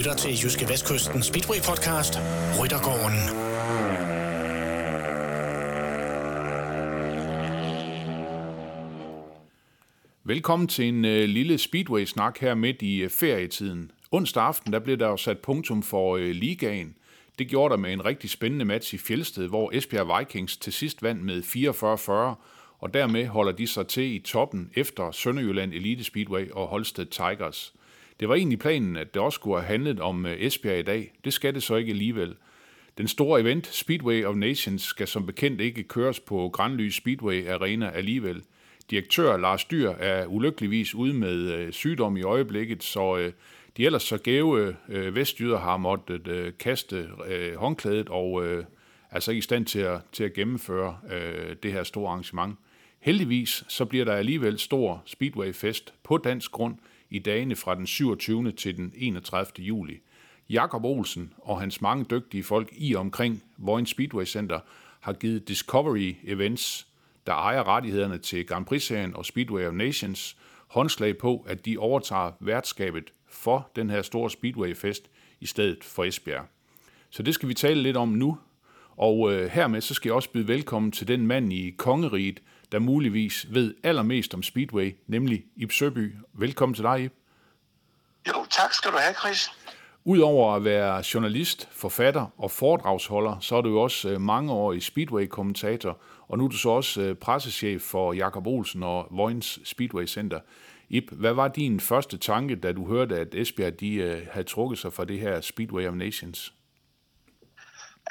lytter til Jyske Vestkysten Speedway Podcast, Ryttergården. Velkommen til en øh, lille Speedway-snak her midt i øh, ferietiden. Onsdag aften der blev der jo sat punktum for øh, ligaen. Det gjorde der med en rigtig spændende match i Fjelsted, hvor Esbjerg Vikings til sidst vandt med 44-40, og dermed holder de sig til i toppen efter Sønderjylland Elite Speedway og Holsted Tigers. Det var egentlig planen, at det også skulle have handlet om øh, Esbjerg i dag. Det skal det så ikke alligevel. Den store event, Speedway of Nations, skal som bekendt ikke køres på Grandly Speedway Arena alligevel. Direktør Lars Dyr er ulykkeligvis ude med øh, sygdom i øjeblikket, så øh, de ellers så gave øh, vestjyder har måttet øh, kaste håndklædet og altså ikke i stand til at, til at gennemføre det her store arrangement. Heldigvis så bliver der alligevel stor Speedway-fest på dansk grund i dagene fra den 27. til den 31. juli. Jakob Olsen og hans mange dygtige folk i og omkring Vojens Speedway Center har givet Discovery Events, der ejer rettighederne til Grand Prix-serien og Speedway of Nations, håndslag på, at de overtager værtskabet for den her store Speedway-fest i stedet for Esbjerg. Så det skal vi tale lidt om nu, og øh, hermed så skal jeg også byde velkommen til den mand i kongeriget, der muligvis ved allermest om Speedway, nemlig Ib Søby. Velkommen til dig, Ib. Jo, tak skal du have, Chris. Udover at være journalist, forfatter og foredragsholder, så er du jo også øh, mange år i Speedway-kommentator, og nu er du så også øh, pressechef for Jakob Olsen og Vojens Speedway Center. Ib, hvad var din første tanke, da du hørte, at Esbjerg de, øh, havde trukket sig fra det her Speedway of Nations?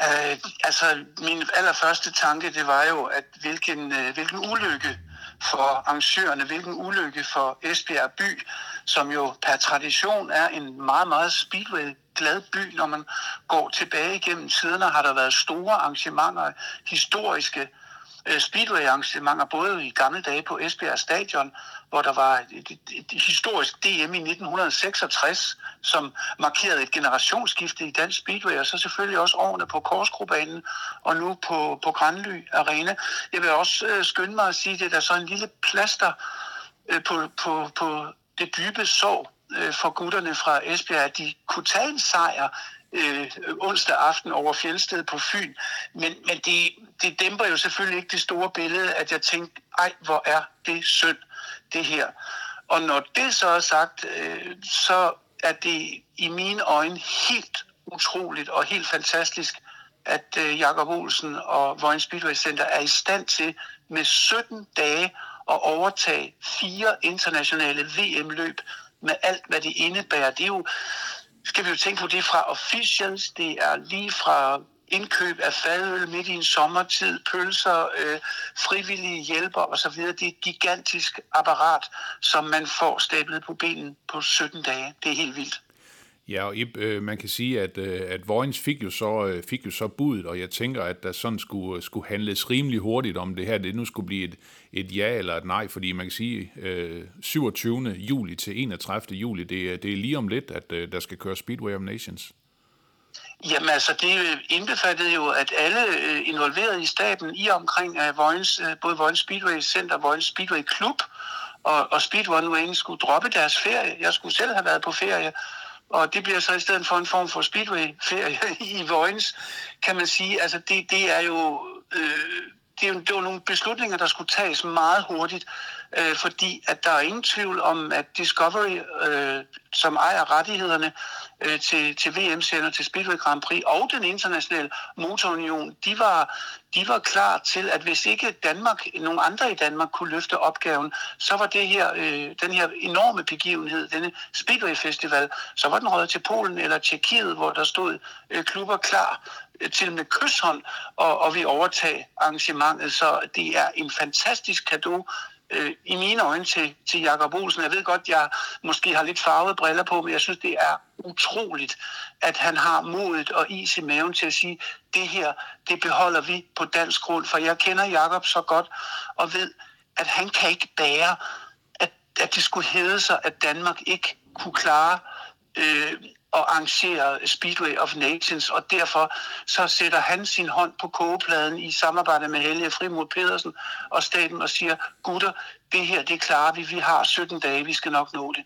Øh, altså, min allerførste tanke, det var jo, at hvilken, øh, hvilken ulykke for arrangørerne, hvilken ulykke for Esbjerg by, som jo per tradition er en meget, meget speedway glad by. Når man går tilbage igennem tiderne, har der været store arrangementer, historiske Øh, speedway-arrangementer, både i gamle dage på Esbjerg Stadion, hvor der var et, et, et historisk DM i 1966, som markerede et generationsskifte i dansk speedway, og så selvfølgelig også årene på Korsgrubanen og nu på, på Grandly Arena. Jeg vil også øh, skynde mig at sige, at det er så en lille plaster øh, på, på, på det dybe sår øh, for gutterne fra Esbjerg, at de kunne tage en sejr øh, onsdag aften over Fjeldsted på Fyn. Men, men det, det dæmper jo selvfølgelig ikke det store billede, at jeg tænkte, ej, hvor er det synd, det her. Og når det så er sagt, øh, så er det i mine øjne helt utroligt og helt fantastisk, at øh, Jakob Olsen og Vojens Speedway Center er i stand til med 17 dage at overtage fire internationale VM-løb med alt, hvad det indebærer. Det er jo, skal vi jo tænke på, det fra officials, det er lige fra indkøb af fadøl midt i en sommertid, pølser, øh, frivillige hjælper osv. Det er et gigantisk apparat, som man får stablet på benen på 17 dage. Det er helt vildt. Ja, og Ip, øh, man kan sige, at, øh, at Vojens fik jo, så, øh, fik jo så budet, og jeg tænker, at der sådan skulle, øh, skulle handles rimelig hurtigt om det her, det nu skulle blive et, et ja eller et nej, fordi man kan sige, øh, 27. juli til 31. juli, det, det er lige om lidt, at øh, der skal køre Speedway of Nations. Jamen altså, det øh, indbefattede jo, at alle øh, involverede i staben i omkring uh, Vojens, uh, både Vojens Speedway Center og Vojens Speedway Klub og, og Speed One Wayne skulle droppe deres ferie. Jeg skulle selv have været på ferie, og det bliver så i stedet for en form for speedway-ferie i Vojens, kan man sige. Altså det, det er jo... Øh, det, det var nogle beslutninger, der skulle tages meget hurtigt, øh, fordi at der er ingen tvivl om, at Discovery, øh, som ejer rettighederne øh, til, til VM-sender, til Speedway Grand Prix og den internationale motorunion, de var, de var klar til, at hvis ikke Danmark, nogen andre i Danmark kunne løfte opgaven, så var det her, øh, den her enorme begivenhed, denne Speedway Festival, så var den røget til Polen eller Tjekkiet, hvor der stod øh, klubber klar øh, til med kysshånd, og, og vi overtage arrangementet. Så det er en fantastisk gave øh, i mine øjne til, til Jakob Olsen. Jeg ved godt, jeg måske har lidt farvede briller på, men jeg synes, det er utroligt, at han har modet og is i maven til at sige, det her, det beholder vi på dansk grund, for jeg kender Jakob så godt og ved, at han kan ikke bære, at, at det skulle hedde sig, at Danmark ikke kunne klare øh, og arrangere Speedway of Nations, og derfor så sætter han sin hånd på kogepladen i samarbejde med Helge Frimod Pedersen og staten og siger, gutter, det her, det klarer vi, vi har 17 dage, vi skal nok nå det.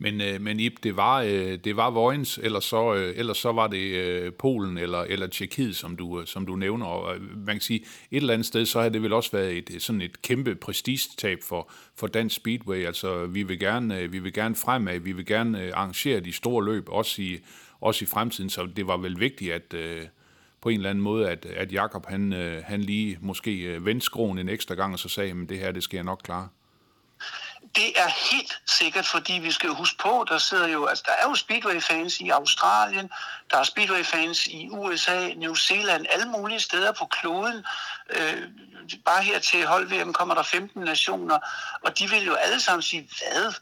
Men, øh, men Ip, det var, øh, det var Vojens, eller så, øh, eller så var det øh, Polen eller, eller Tjekkiet, som du, øh, som du nævner. Og øh, man kan sige, et eller andet sted, så har det vel også været et, sådan et kæmpe prestigetab for, for Dansk Speedway. Altså, vi vil gerne, øh, vi vil gerne fremad, vi vil gerne øh, arrangere de store løb, også i, også i fremtiden. Så det var vel vigtigt, at... Øh, på en eller anden måde, at, at Jakob han, øh, han lige måske øh, vendte skroen en ekstra gang, og så sagde, at det her, det skal jeg nok klare. Det er helt sikkert, fordi vi skal huske på, der sidder jo, altså der er jo Speedway-fans i Australien, der er Speedway-fans i USA, New Zealand, alle mulige steder på kloden. Øh, bare her til hold VM kommer der 15 nationer, og de vil jo alle sammen sige, hvad?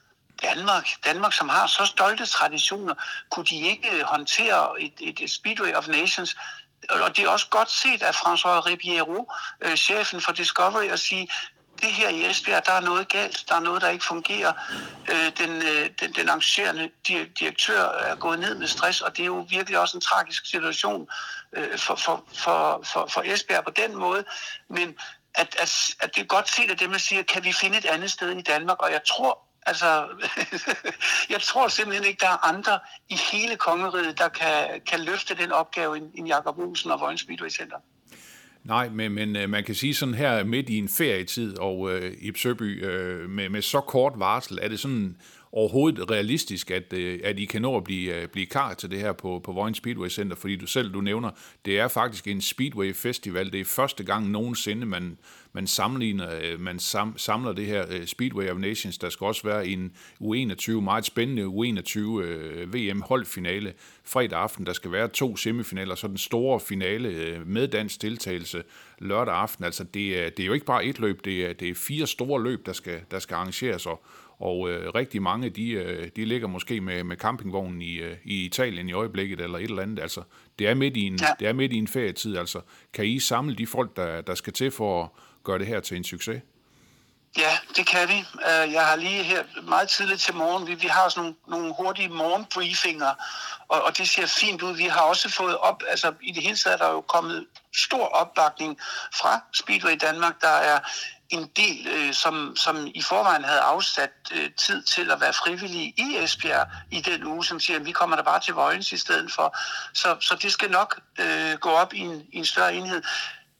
Danmark, Danmark, som har så stolte traditioner, kunne de ikke øh, håndtere et, et Speedway of Nations, og det er også godt set af François Ribeiro, øh, chefen for Discovery, at sige, det her i Esbjerg, der er noget galt, der er noget, der ikke fungerer. Øh, den, øh, den, den arrangerende direktør er gået ned med stress, og det er jo virkelig også en tragisk situation øh, for, for, for, for, for Esbjerg på den måde. Men at, at, at det er godt set af dem, der siger, kan vi finde et andet sted i Danmark? Og jeg tror, altså, jeg tror simpelthen ikke, der er andre i hele kongeriget, der kan, kan løfte den opgave end Jakob Olsen og Vojens Speedway Center. Nej, men, men øh, man kan sige sådan her midt i en ferietid og øh, i Søby øh, med, med så kort varsel, er det sådan overhovedet realistisk, at, øh, at I kan nå at blive, øh, blive klar til det her på, på Vojens Speedway Center, fordi du selv du nævner, det er faktisk en Speedway Festival. Det er første gang nogensinde, man, man, sammenligner, øh, man sam, samler det her Speedway of Nations. Der skal også være en U21, meget spændende U21 VM holdfinale fredag aften. Der skal være to semifinaler, så den store finale med dansk deltagelse lørdag aften. Altså det det er jo ikke bare et løb, det er, det er fire store løb, der skal, der skal arrangeres, og, og øh, rigtig mange, de, øh, de ligger måske med, med campingvognen i, øh, i Italien i øjeblikket, eller et eller andet. Altså, det er midt i en, ja. det er midt i en ferietid. Altså, kan I samle de folk, der, der skal til for at gøre det her til en succes? Ja, det kan vi. Øh, jeg har lige her meget tidligt til morgen, vi, vi har også nogle, nogle hurtige morgenbriefinger, og, og det ser fint ud. Vi har også fået op, altså i det hele taget er der jo kommet stor opbakning fra Speedway Danmark. Der er en del, øh, som, som i forvejen havde afsat øh, tid til at være frivillige i Esbjerg i den uge, som siger, at vi kommer der bare til Vojens i stedet for. Så, så det skal nok øh, gå op i en, i en større enhed.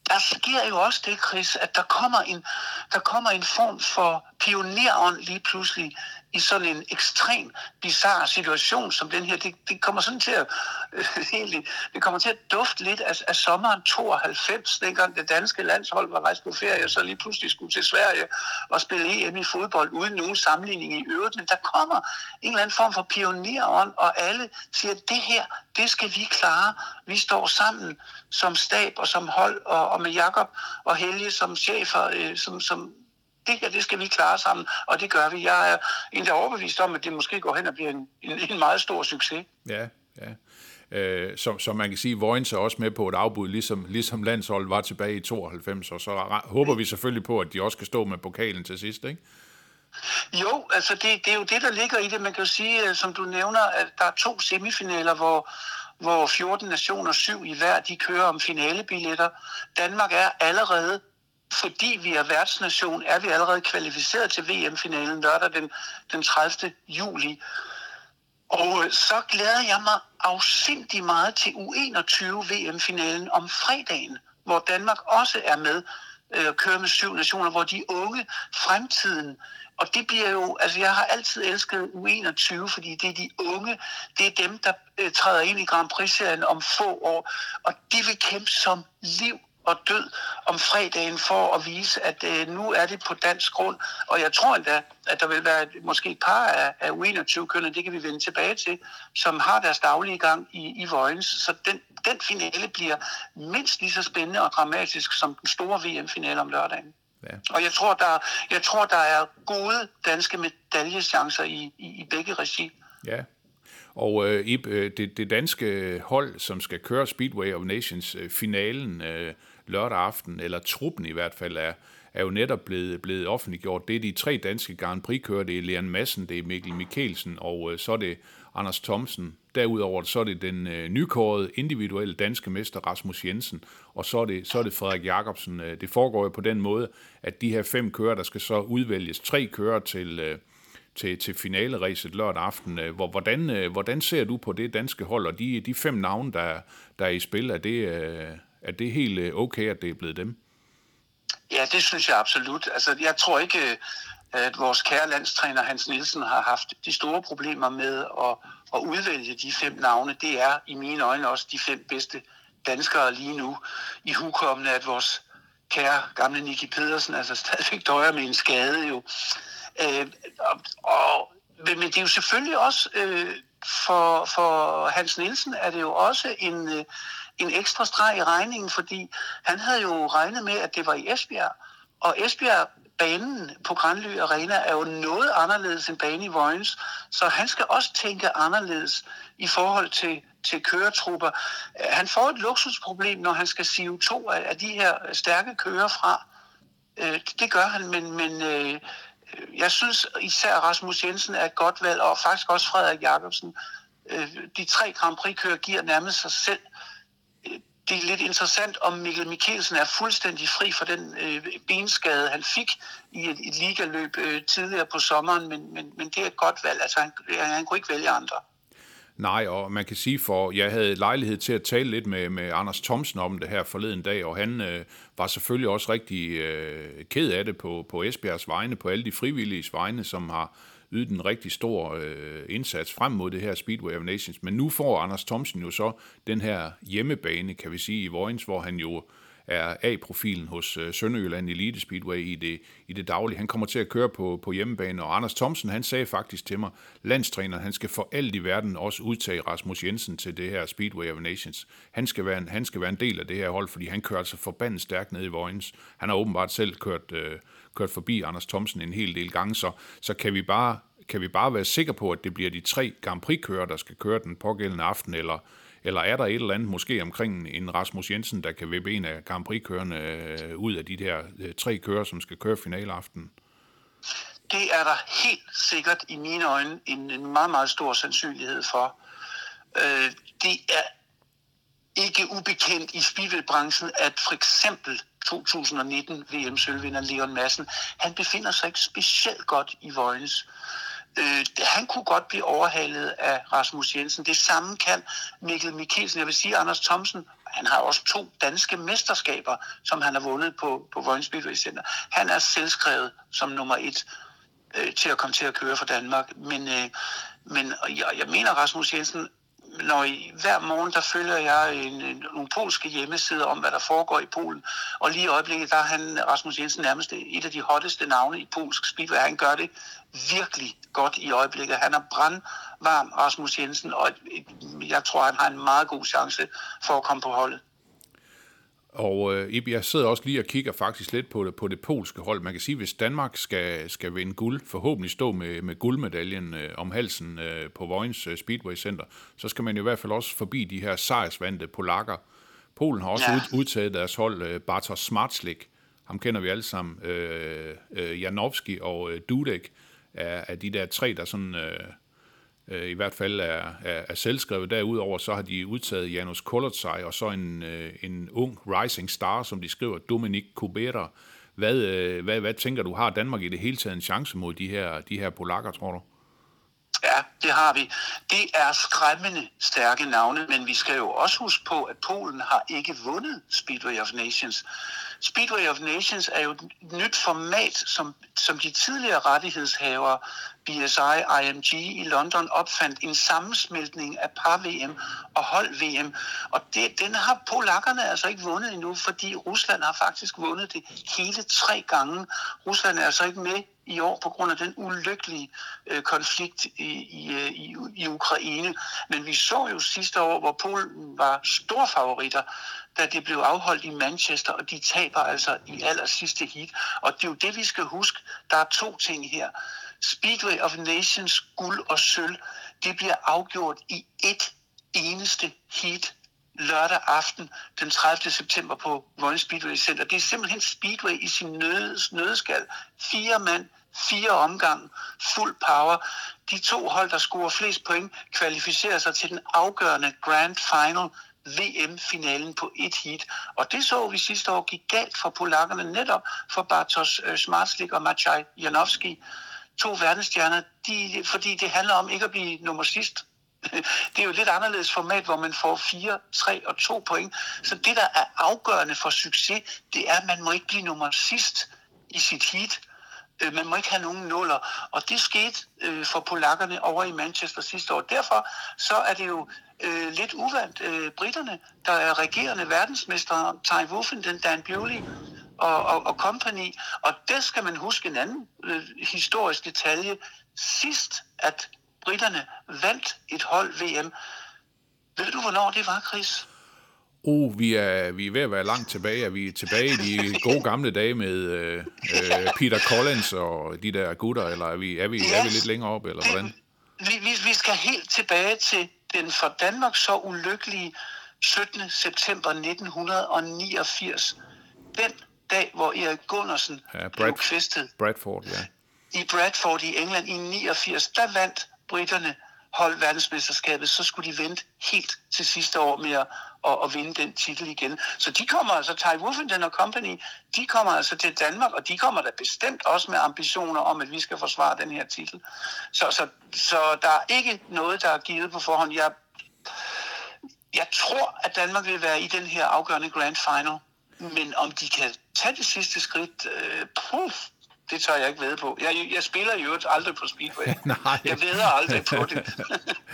Der sker jo også det, Chris, at der kommer en, der kommer en form for pionerånd lige pludselig i sådan en ekstrem bizarre situation som den her. Det, det kommer sådan til at øh, egentlig, det kommer til at dufte lidt af, af sommeren 92, dengang det danske landshold var rejst på ferie, og så lige pludselig skulle til Sverige og spille EM i fodbold uden nogen sammenligning i øvrigt. Men der kommer en eller anden form for pionerånd, og alle siger, at det her, det skal vi klare. Vi står sammen som stab og som hold, og, og med Jakob og Helge som chefer, øh, som, som det her, det skal vi klare sammen, og det gør vi. Jeg er endda overbevist om, at det måske går hen og bliver en, en, en meget stor succes. Ja, ja. Øh, så, så man kan sige, Vojens er også med på et afbud, ligesom, ligesom landsholdet var tilbage i 92, og så håber vi selvfølgelig på, at de også kan stå med pokalen til sidst, ikke? Jo, altså det, det er jo det, der ligger i det. Man kan jo sige, som du nævner, at der er to semifinaler, hvor, hvor 14 nationer, syv i hver, de kører om finalebilletter. Danmark er allerede fordi vi er værtsnation, er vi allerede kvalificeret til VM-finalen lørdag den, den 30. juli. Og øh, så glæder jeg mig afsindig meget til U21 VM-finalen om fredagen, hvor Danmark også er med øh, kører med syv nationer, hvor de unge fremtiden og det bliver jo, altså jeg har altid elsket U21, fordi det er de unge, det er dem, der øh, træder ind i Grand Prix-serien om få år, og de vil kæmpe som liv og død om fredagen for at vise, at øh, nu er det på dansk grund. Og jeg tror endda, at der vil være måske et par af, af U21-kønner, det kan vi vende tilbage til, som har deres daglige gang i, i Vojens. Så den, den finale bliver mindst lige så spændende og dramatisk som den store VM-finale om lørdagen. Ja. Og jeg tror, der, jeg tror, der er gode danske medaljeschancer i, i, i begge regi. Ja, og øh, Ib, øh, det, det danske hold, som skal køre Speedway of Nations øh, finalen øh, lørdag aften, eller truppen i hvert fald, er, er jo netop blevet, blevet offentliggjort. Det er de tre danske Grand Prix-kører. Det er Leon Madsen, det er Mikkel Mikkelsen, og øh, så er det Anders Thomsen. Derudover så er det den øh, nykårede individuelle danske mester Rasmus Jensen, og så er det, så er det Frederik Jacobsen. Øh, det foregår jo på den måde, at de her fem kører, der skal så udvælges tre kører til, øh, til, til finaleræset lørdag aften. Øh, hvor, hvordan, øh, hvordan ser du på det danske hold, og de, de fem navne, der, der er i spil, er det, øh, er det helt øh, okay, at det er blevet dem? Ja, det synes jeg absolut. Altså, jeg tror ikke, øh, at vores kære landstræner Hans Nielsen har haft de store problemer med at, at udvælge de fem navne. Det er i mine øjne også de fem bedste danskere lige nu. I hukommende, at vores kære gamle Nicky Pedersen altså stadigvæk døjer med en skade jo. Øh, og, og, men det er jo selvfølgelig også, øh, for, for Hans Nielsen er det jo også en, øh, en ekstra streg i regningen, fordi han havde jo regnet med, at det var i Esbjerg, og Esbjerg banen på Grandly Arena er jo noget anderledes end banen i Vojens, så han skal også tænke anderledes i forhold til, til køretrupper. Han får et luksusproblem, når han skal sive to af de her stærke kører fra. Øh, det gør han, men, men øh, jeg synes især Rasmus Jensen er et godt valg, og faktisk også Frederik Jacobsen. Øh, de tre Grand Prix-kører giver nærmest sig selv øh, det er lidt interessant, om Mikkel Mikkelsen er fuldstændig fri for den øh, benskade, han fik i et, et ligaløb øh, tidligere på sommeren, men, men, men det er et godt valg. Altså, han, han kunne ikke vælge andre. Nej, og man kan sige, for jeg havde lejlighed til at tale lidt med, med Anders Thomsen om det her forleden dag, og han øh, var selvfølgelig også rigtig øh, ked af det på, på Esbjergs vegne, på alle de frivillige vegne, som har ydet en rigtig stor øh, indsats frem mod det her Speedway of Nations. Men nu får Anders Thomsen jo så den her hjemmebane, kan vi sige, i Vojens, hvor han jo er A-profilen hos øh, Sønderjylland Elite Speedway i det, i det daglige. Han kommer til at køre på, på hjemmebane, og Anders Thomsen, han sagde faktisk til mig, landstræneren, han skal for alt i verden også udtage Rasmus Jensen til det her Speedway of Nations. Han skal være en, han skal være en del af det her hold, fordi han kører altså forbandet stærkt ned i Vojens. Han har åbenbart selv kørt, øh, kørt forbi Anders Thomsen en hel del gange, så, så kan vi bare kan vi bare være sikre på, at det bliver de tre Grand Prix-kører, der skal køre den pågældende aften, eller, eller er der et eller andet måske omkring en Rasmus Jensen, der kan vippe en af Grand Prix-kørende øh, ud af de der øh, tre kører, som skal køre finaleaften? Det er der helt sikkert i mine øjne en, en meget, meget stor sandsynlighed for. Øh, det er ikke ubekendt i speedway-branchen, at for eksempel 2019 VM-sølvvinder Leon Madsen, han befinder sig ikke specielt godt i Vojens. Øh, Øh, han kunne godt blive overhalet af Rasmus Jensen. Det samme kan Mikkel Mikkelsen. Jeg vil sige, Anders Thomsen, han har også to danske mesterskaber, som han har vundet på, på Vojens Speedway Center. Han er selvskrevet som nummer et øh, til at komme til at køre for Danmark. Men, øh, men jeg, jeg mener, Rasmus Jensen når I, hver morgen, der følger jeg en, en, nogle polske hjemmesider om, hvad der foregår i Polen. Og lige i øjeblikket, der er han, Rasmus Jensen, nærmest et af de hotteste navne i polsk speedway. Han gør det virkelig godt i øjeblikket. Han er brandvarm, Rasmus Jensen, og jeg tror, han har en meget god chance for at komme på holdet. Og øh, jeg sidder også lige og kigger faktisk lidt på det, på det polske hold. Man kan sige, hvis Danmark skal, skal vinde guld, forhåbentlig stå med, med guldmedaljen øh, om halsen øh, på Vojens øh, Speedway Center, så skal man i hvert fald også forbi de her sejrsvandte polakker. Polen har også ja. ud, udtaget deres hold øh, Bartosz Smartslik. Ham kender vi alle sammen. Øh, øh, Janowski og øh, Dudek er, er de der tre, der sådan... Øh, øh, i hvert fald er, er, er selvskrevet. Derudover så har de udtaget Janus Kolotsaj, og så en, øh, en ung rising star, som de skriver, Dominik Kubera. Hvad, øh, hvad, hvad tænker du, har Danmark i det hele taget en chance mod de her, de her polakker, tror du? Ja, det har vi. Det er skræmmende stærke navne, men vi skal jo også huske på, at Polen har ikke vundet Speedway of Nations. Speedway of Nations er jo et nyt format, som, som de tidligere rettighedshavere, BSI, IMG i London, opfandt en sammensmeltning af par-VM og hold-VM. Og det, den har polakkerne altså ikke vundet endnu, fordi Rusland har faktisk vundet det hele tre gange. Rusland er altså ikke med i år på grund af den ulykkelige øh, konflikt i, i, øh, i, i Ukraine. Men vi så jo sidste år, hvor Polen var store favoritter, da det blev afholdt i Manchester, og de taber altså i aller sidste heat. Og det er jo det, vi skal huske. Der er to ting her. Speedway of Nations guld og sølv, det bliver afgjort i et eneste heat lørdag aften den 30. september på Vojens Speedway Center. Det er simpelthen Speedway i sin nødes, nødeskal. Fire mand, fire omgang, fuld power. De to hold, der scorer flest point, kvalificerer sig til den afgørende Grand Final VM-finalen på et heat. Og det så vi sidste år gik galt for polakkerne netop for Bartosz øh, Smartslik og Maciej Janowski to verdensstjerner, de, fordi det handler om ikke at blive nummer sidst. Det er jo et lidt anderledes format, hvor man får 4, 3 og 2 point. Så det, der er afgørende for succes, det er, at man må ikke blive nummer sidst i sit heat. Øh, man må ikke have nogen nuller. Og det skete øh, for polakkerne over i Manchester sidste år. Derfor så er det jo øh, lidt uvandt. Øh, britterne, der er regerende verdensmester, Ty Wolfen, den Dan Bewley og, og, og company. Og det skal man huske en anden øh, historisk detalje. Sidst, at britterne vandt et hold VM, ved du, hvornår det var, Chris? Oh, vi er, vi er ved at være langt tilbage, Er vi er tilbage i de gode gamle dage med øh, øh, Peter Collins og de der gutter, eller er vi, er vi, er vi lidt længere op, eller hvordan? Vi, vi, vi skal helt tilbage til den for Danmark så ulykkelige 17. september 1989. Den dag, hvor Erik Gunnarsen ja, Brad, blev kvæstet. Bradford, ja. I Bradford i England i 89, der vandt britterne hold verdensmesterskabet, så skulle de vente helt til sidste år med at, at, at vinde den titel igen. Så de kommer altså, Ty Wolfenden og Company, de kommer altså til Danmark, og de kommer da bestemt også med ambitioner om, at vi skal forsvare den her titel. Så, så, så der er ikke noget, der er givet på forhånd. Jeg, jeg tror, at Danmark vil være i den her afgørende grand final, men om de kan tage det sidste skridt, øh, puff, det tør jeg ikke ved på. Jeg, jeg spiller jo aldrig på Speedway. Nej. Jeg ved aldrig på det.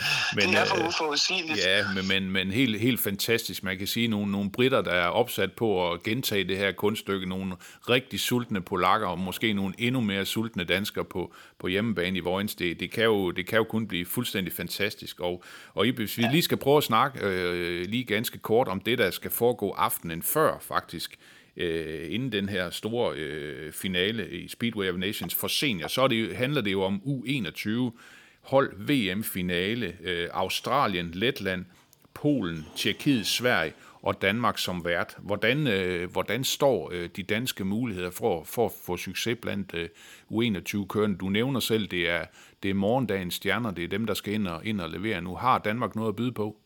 men, det er for øh, uforudsigeligt. Ja, men, men, men helt, helt fantastisk. Man kan sige, nogle, nogle britter, der er opsat på at gentage det her kunststykke. Nogle rigtig sultne polakker, og måske nogle endnu mere sultne danskere på, på hjemmebane i Vojens. Det, det, kan jo, det kan jo kun blive fuldstændig fantastisk. Og, og hvis vi lige skal prøve at snakke øh, lige ganske kort om det, der skal foregå aftenen før, faktisk, øh, inden den her store øh, finale i Speedway of Nations for senior, så er det, handler det jo om U21 hold VM-finale, øh, Australien, Letland, Polen, Tjekkiet, Sverige og Danmark som vært. Hvordan, øh, hvordan står øh, de danske muligheder for, for at få succes blandt øh, U21-kørende? Du nævner selv, det er, det er morgendagens stjerner, det er dem, der skal ind og, ind og levere. Nu har Danmark noget at byde på.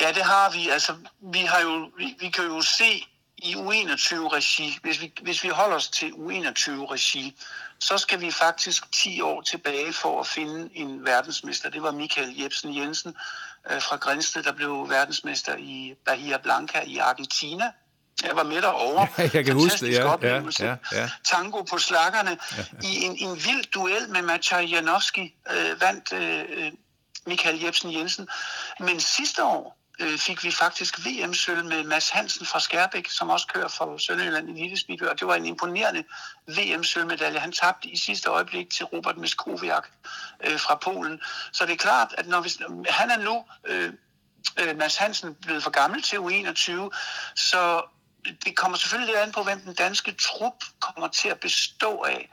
Ja, det har vi. Altså, vi, har jo, vi, vi kan jo se i U21-regi, hvis vi, hvis vi holder os til U21-regi, så skal vi faktisk 10 år tilbage for at finde en verdensmester. Det var Michael Jebsen Jensen øh, fra Grænsted, der blev verdensmester i Bahia Blanca i Argentina. Jeg var med derovre. Ja, jeg kan huske det, ja. ja, ja, ja. Tango på slakkerne. Ja. I en, en vild duel med Maciej Janowski øh, vandt øh, øh, Michael Jebsen Jensen. Men sidste år, øh, fik vi faktisk VM-sølv med Mads Hansen fra Skærbæk, som også kører for Sønderjylland i Lille Speedway, og det var en imponerende VM-sølvmedalje. Han tabte i sidste øjeblik til Robert Miskowiak øh, fra Polen. Så det er klart, at når vi, øh, han er nu, øh, øh, Mads Hansen, blevet for gammel til U21, så det kommer selvfølgelig lidt an på, hvem den danske trup kommer til at bestå af.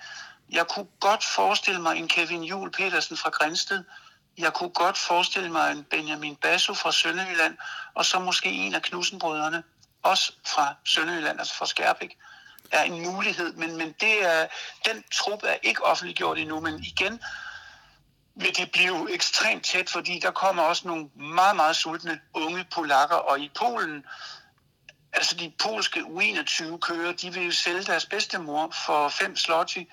Jeg kunne godt forestille mig en Kevin Jul Petersen fra Grænsted, jeg kunne godt forestille mig en Benjamin Basso fra Sønderjylland, og så måske en af Knudsenbrødrene, også fra Sønderjylland, altså fra Skærbæk, er en mulighed. Men, men det er, den trup er ikke offentliggjort endnu, men igen vil det blive ekstremt tæt, fordi der kommer også nogle meget, meget sultne unge polakker, og i Polen, altså de polske U21-kører, de vil jo sælge deres bedstemor for fem slotti,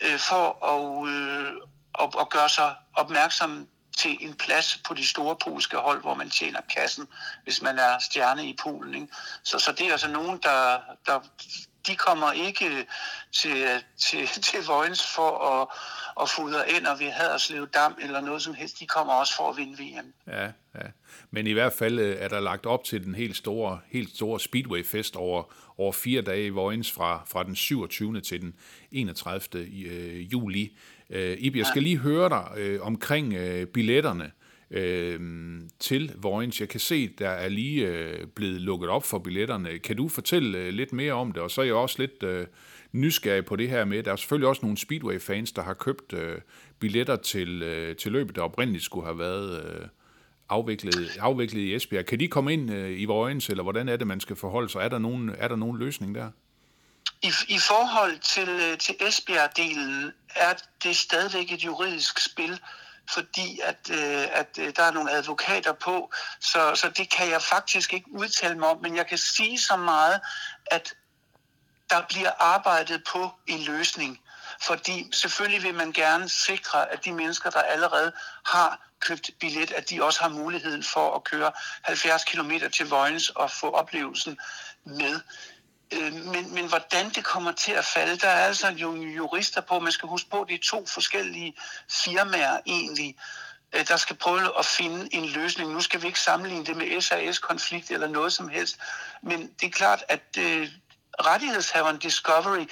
øh, for at, øh, at, at gøre sig opmærksom til en plads på de store polske hold, hvor man tjener kassen, hvis man er stjerne i Polen. Ikke? Så, så det er altså nogen, der, der de kommer ikke til, til, til Vojens for at, at fodre ind og vi Haderslev Dam eller noget som helst. De kommer også for at vinde VM. Ja, ja. Men i hvert fald øh, er der lagt op til den helt store, helt store Speedway-fest over, over fire dage i Vojens fra, fra den 27. til den 31. Øh, juli. Øh, Ibi, jeg skal lige høre dig øh, omkring øh, billetterne øh, til Voyage. Jeg kan se, der er lige øh, blevet lukket op for billetterne. Kan du fortælle øh, lidt mere om det? Og så er jeg også lidt øh, nysgerrig på det her med, der er selvfølgelig også nogle Speedway-fans, der har købt øh, billetter til, øh, til løbet, der oprindeligt skulle have været øh, afviklet, afviklet i Esbjerg. Kan de komme ind øh, i Voyage, eller hvordan er det, man skal forholde sig? Er der nogen, er der nogen løsning der? I, I forhold til, øh, til Esbjerg-delen er det stadigvæk et juridisk spil, fordi at, øh, at øh, der er nogle advokater på, så, så det kan jeg faktisk ikke udtale mig om, men jeg kan sige så meget, at der bliver arbejdet på en løsning. fordi selvfølgelig vil man gerne sikre, at de mennesker, der allerede har købt billet, at de også har muligheden for at køre 70 km til Vojens og få oplevelsen med. Øh, men, men hvordan det kommer til at falde, der er altså jo jurister på. Man skal huske på, at det er to forskellige firmaer egentlig, øh, der skal prøve at finde en løsning. Nu skal vi ikke sammenligne det med SAS-konflikt eller noget som helst, men det er klart, at øh, rettighedshaveren Discovery,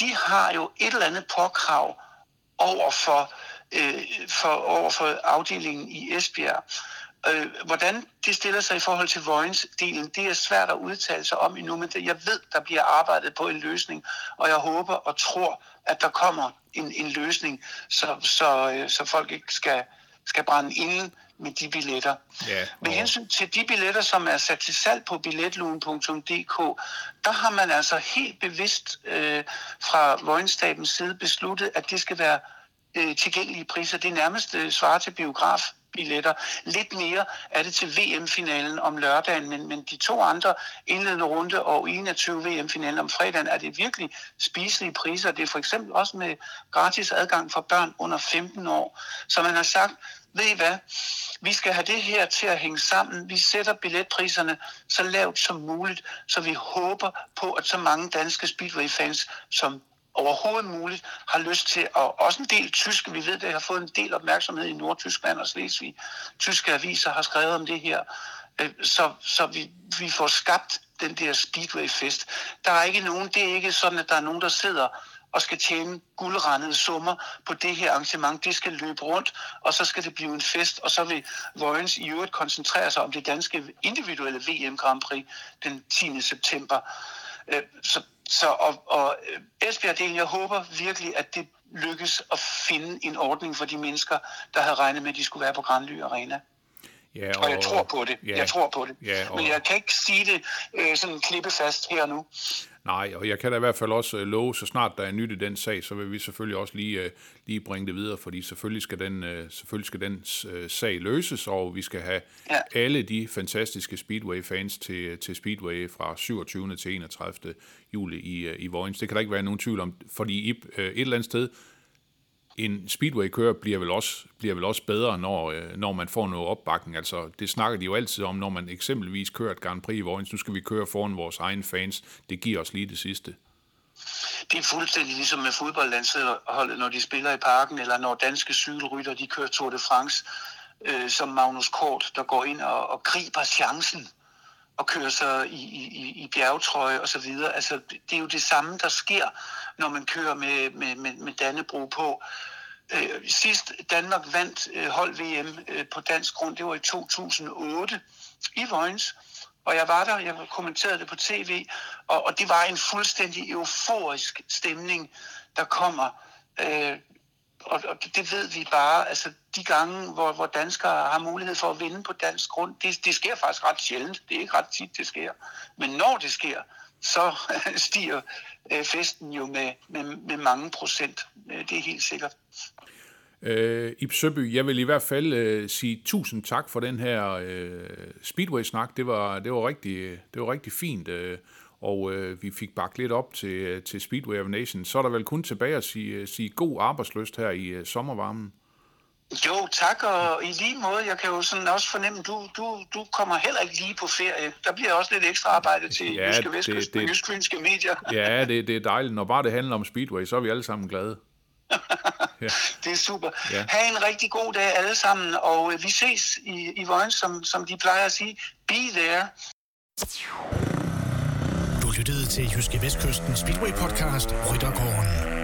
de har jo et eller andet påkrav over for, øh, for, over for afdelingen i Esbjerg. Øh, hvordan det stiller sig i forhold til Vojens-delen, det er svært at udtale sig om endnu, men det, jeg ved, der bliver arbejdet på en løsning, og jeg håber og tror, at der kommer en, en løsning, så, så, øh, så folk ikke skal, skal brænde inde med de billetter. Og... Med hensyn til de billetter, som er sat til salg på billetlugen.dk, der har man altså helt bevidst øh, fra Vojenstabens side besluttet, at det skal være øh, tilgængelige priser. Det er nærmest øh, svarer til biograf billetter. Lidt mere er det til VM-finalen om lørdagen, men, men de to andre indledende runde og 21 VM-finalen om fredagen er det virkelig spiselige priser. Det er for eksempel også med gratis adgang for børn under 15 år. Så man har sagt, ved I hvad, vi skal have det her til at hænge sammen. Vi sætter billetpriserne så lavt som muligt, så vi håber på, at så mange danske Speedway-fans som overhovedet muligt har lyst til, og også en del tyske, vi ved, det har fået en del opmærksomhed i Nordtyskland og Slesvig. Tyske aviser har skrevet om det her, øh, så, så vi, vi får skabt den der Speedway-fest. Der er ikke nogen, det er ikke sådan, at der er nogen, der sidder og skal tjene guldrendede summer på det her arrangement. Det skal løbe rundt, og så skal det blive en fest, og så vil Vojens i øvrigt koncentrere sig om det danske individuelle VM Grand Prix den 10. september. Øh, så, så og, og øh, Esbjerg-delen, jeg håber virkelig, at det lykkes at finde en ordning for de mennesker, der havde regnet med, at de skulle være på Grandly Arena. Ja, og, og jeg tror på det. Ja, jeg tror på det. Ja, og, Men jeg kan ikke sige det øh, sådan klippefast her nu. Nej, og jeg kan da i hvert fald også øh, love, så snart der er nyt i den sag, så vil vi selvfølgelig også lige, øh, lige bringe det videre, fordi selvfølgelig skal den, øh, selvfølgelig skal den sag løses, og vi skal have ja. alle de fantastiske Speedway-fans til, til Speedway fra 27. til 31. juli i, i Vojens. Det kan der ikke være nogen tvivl om, fordi et eller andet sted, en speedway-kører bliver vel også, bliver vel også bedre, når, øh, når man får noget opbakning. Altså, det snakker de jo altid om, når man eksempelvis kører et Grand Prix i Vojens. Nu skal vi køre foran vores egne fans. Det giver os lige det sidste. Det er fuldstændig ligesom med fodboldlandsholdet, når de spiller i parken, eller når danske cykelrytter de kører Tour de France, øh, som Magnus Kort, der går ind og, og griber chancen og kører sig i, i, i bjergetrøje og så videre. Altså, det er jo det samme, der sker, når man kører med, med, med, med Dannebro på. Øh, sidst Danmark vandt øh, hold-VM øh, på dansk grund, det var i 2008 i Vojens. Og jeg var der, jeg kommenterede det på tv, og, og det var en fuldstændig euforisk stemning, der kommer. Øh, og, og det ved vi bare, altså de gange, hvor, hvor danskere har mulighed for at vinde på dansk grund, det, det sker faktisk ret sjældent. Det er ikke ret tit, det sker. Men når det sker, så stiger øh, festen jo med, med, med mange procent. Øh, det er helt sikkert. Øh, Ib Søby, jeg vil i hvert fald øh, sige tusind tak for den her øh, Speedway-snak. Det var, det, var rigtig, det var rigtig fint. Øh, og øh, vi fik bagt lidt op til, til Speedway of Nations, så er der vel kun tilbage at sige, sige god arbejdsløst her i øh, sommervarmen. Jo, tak, og i lige måde, jeg kan jo sådan også fornemme, du, du, du kommer heller ikke lige på ferie. Der bliver også lidt ekstra arbejde til ja, Jyske Vestkysten og Jyske medier. Ja, det, det er dejligt. Når bare det handler om Speedway, så er vi alle sammen glade. ja. Det er super. Ja. Ha' en rigtig god dag alle sammen, og øh, vi ses i, i Vojens, som, som de plejer at sige. Be there lyttede til Jyske Vestkysten Speedway podcast Ryttergården.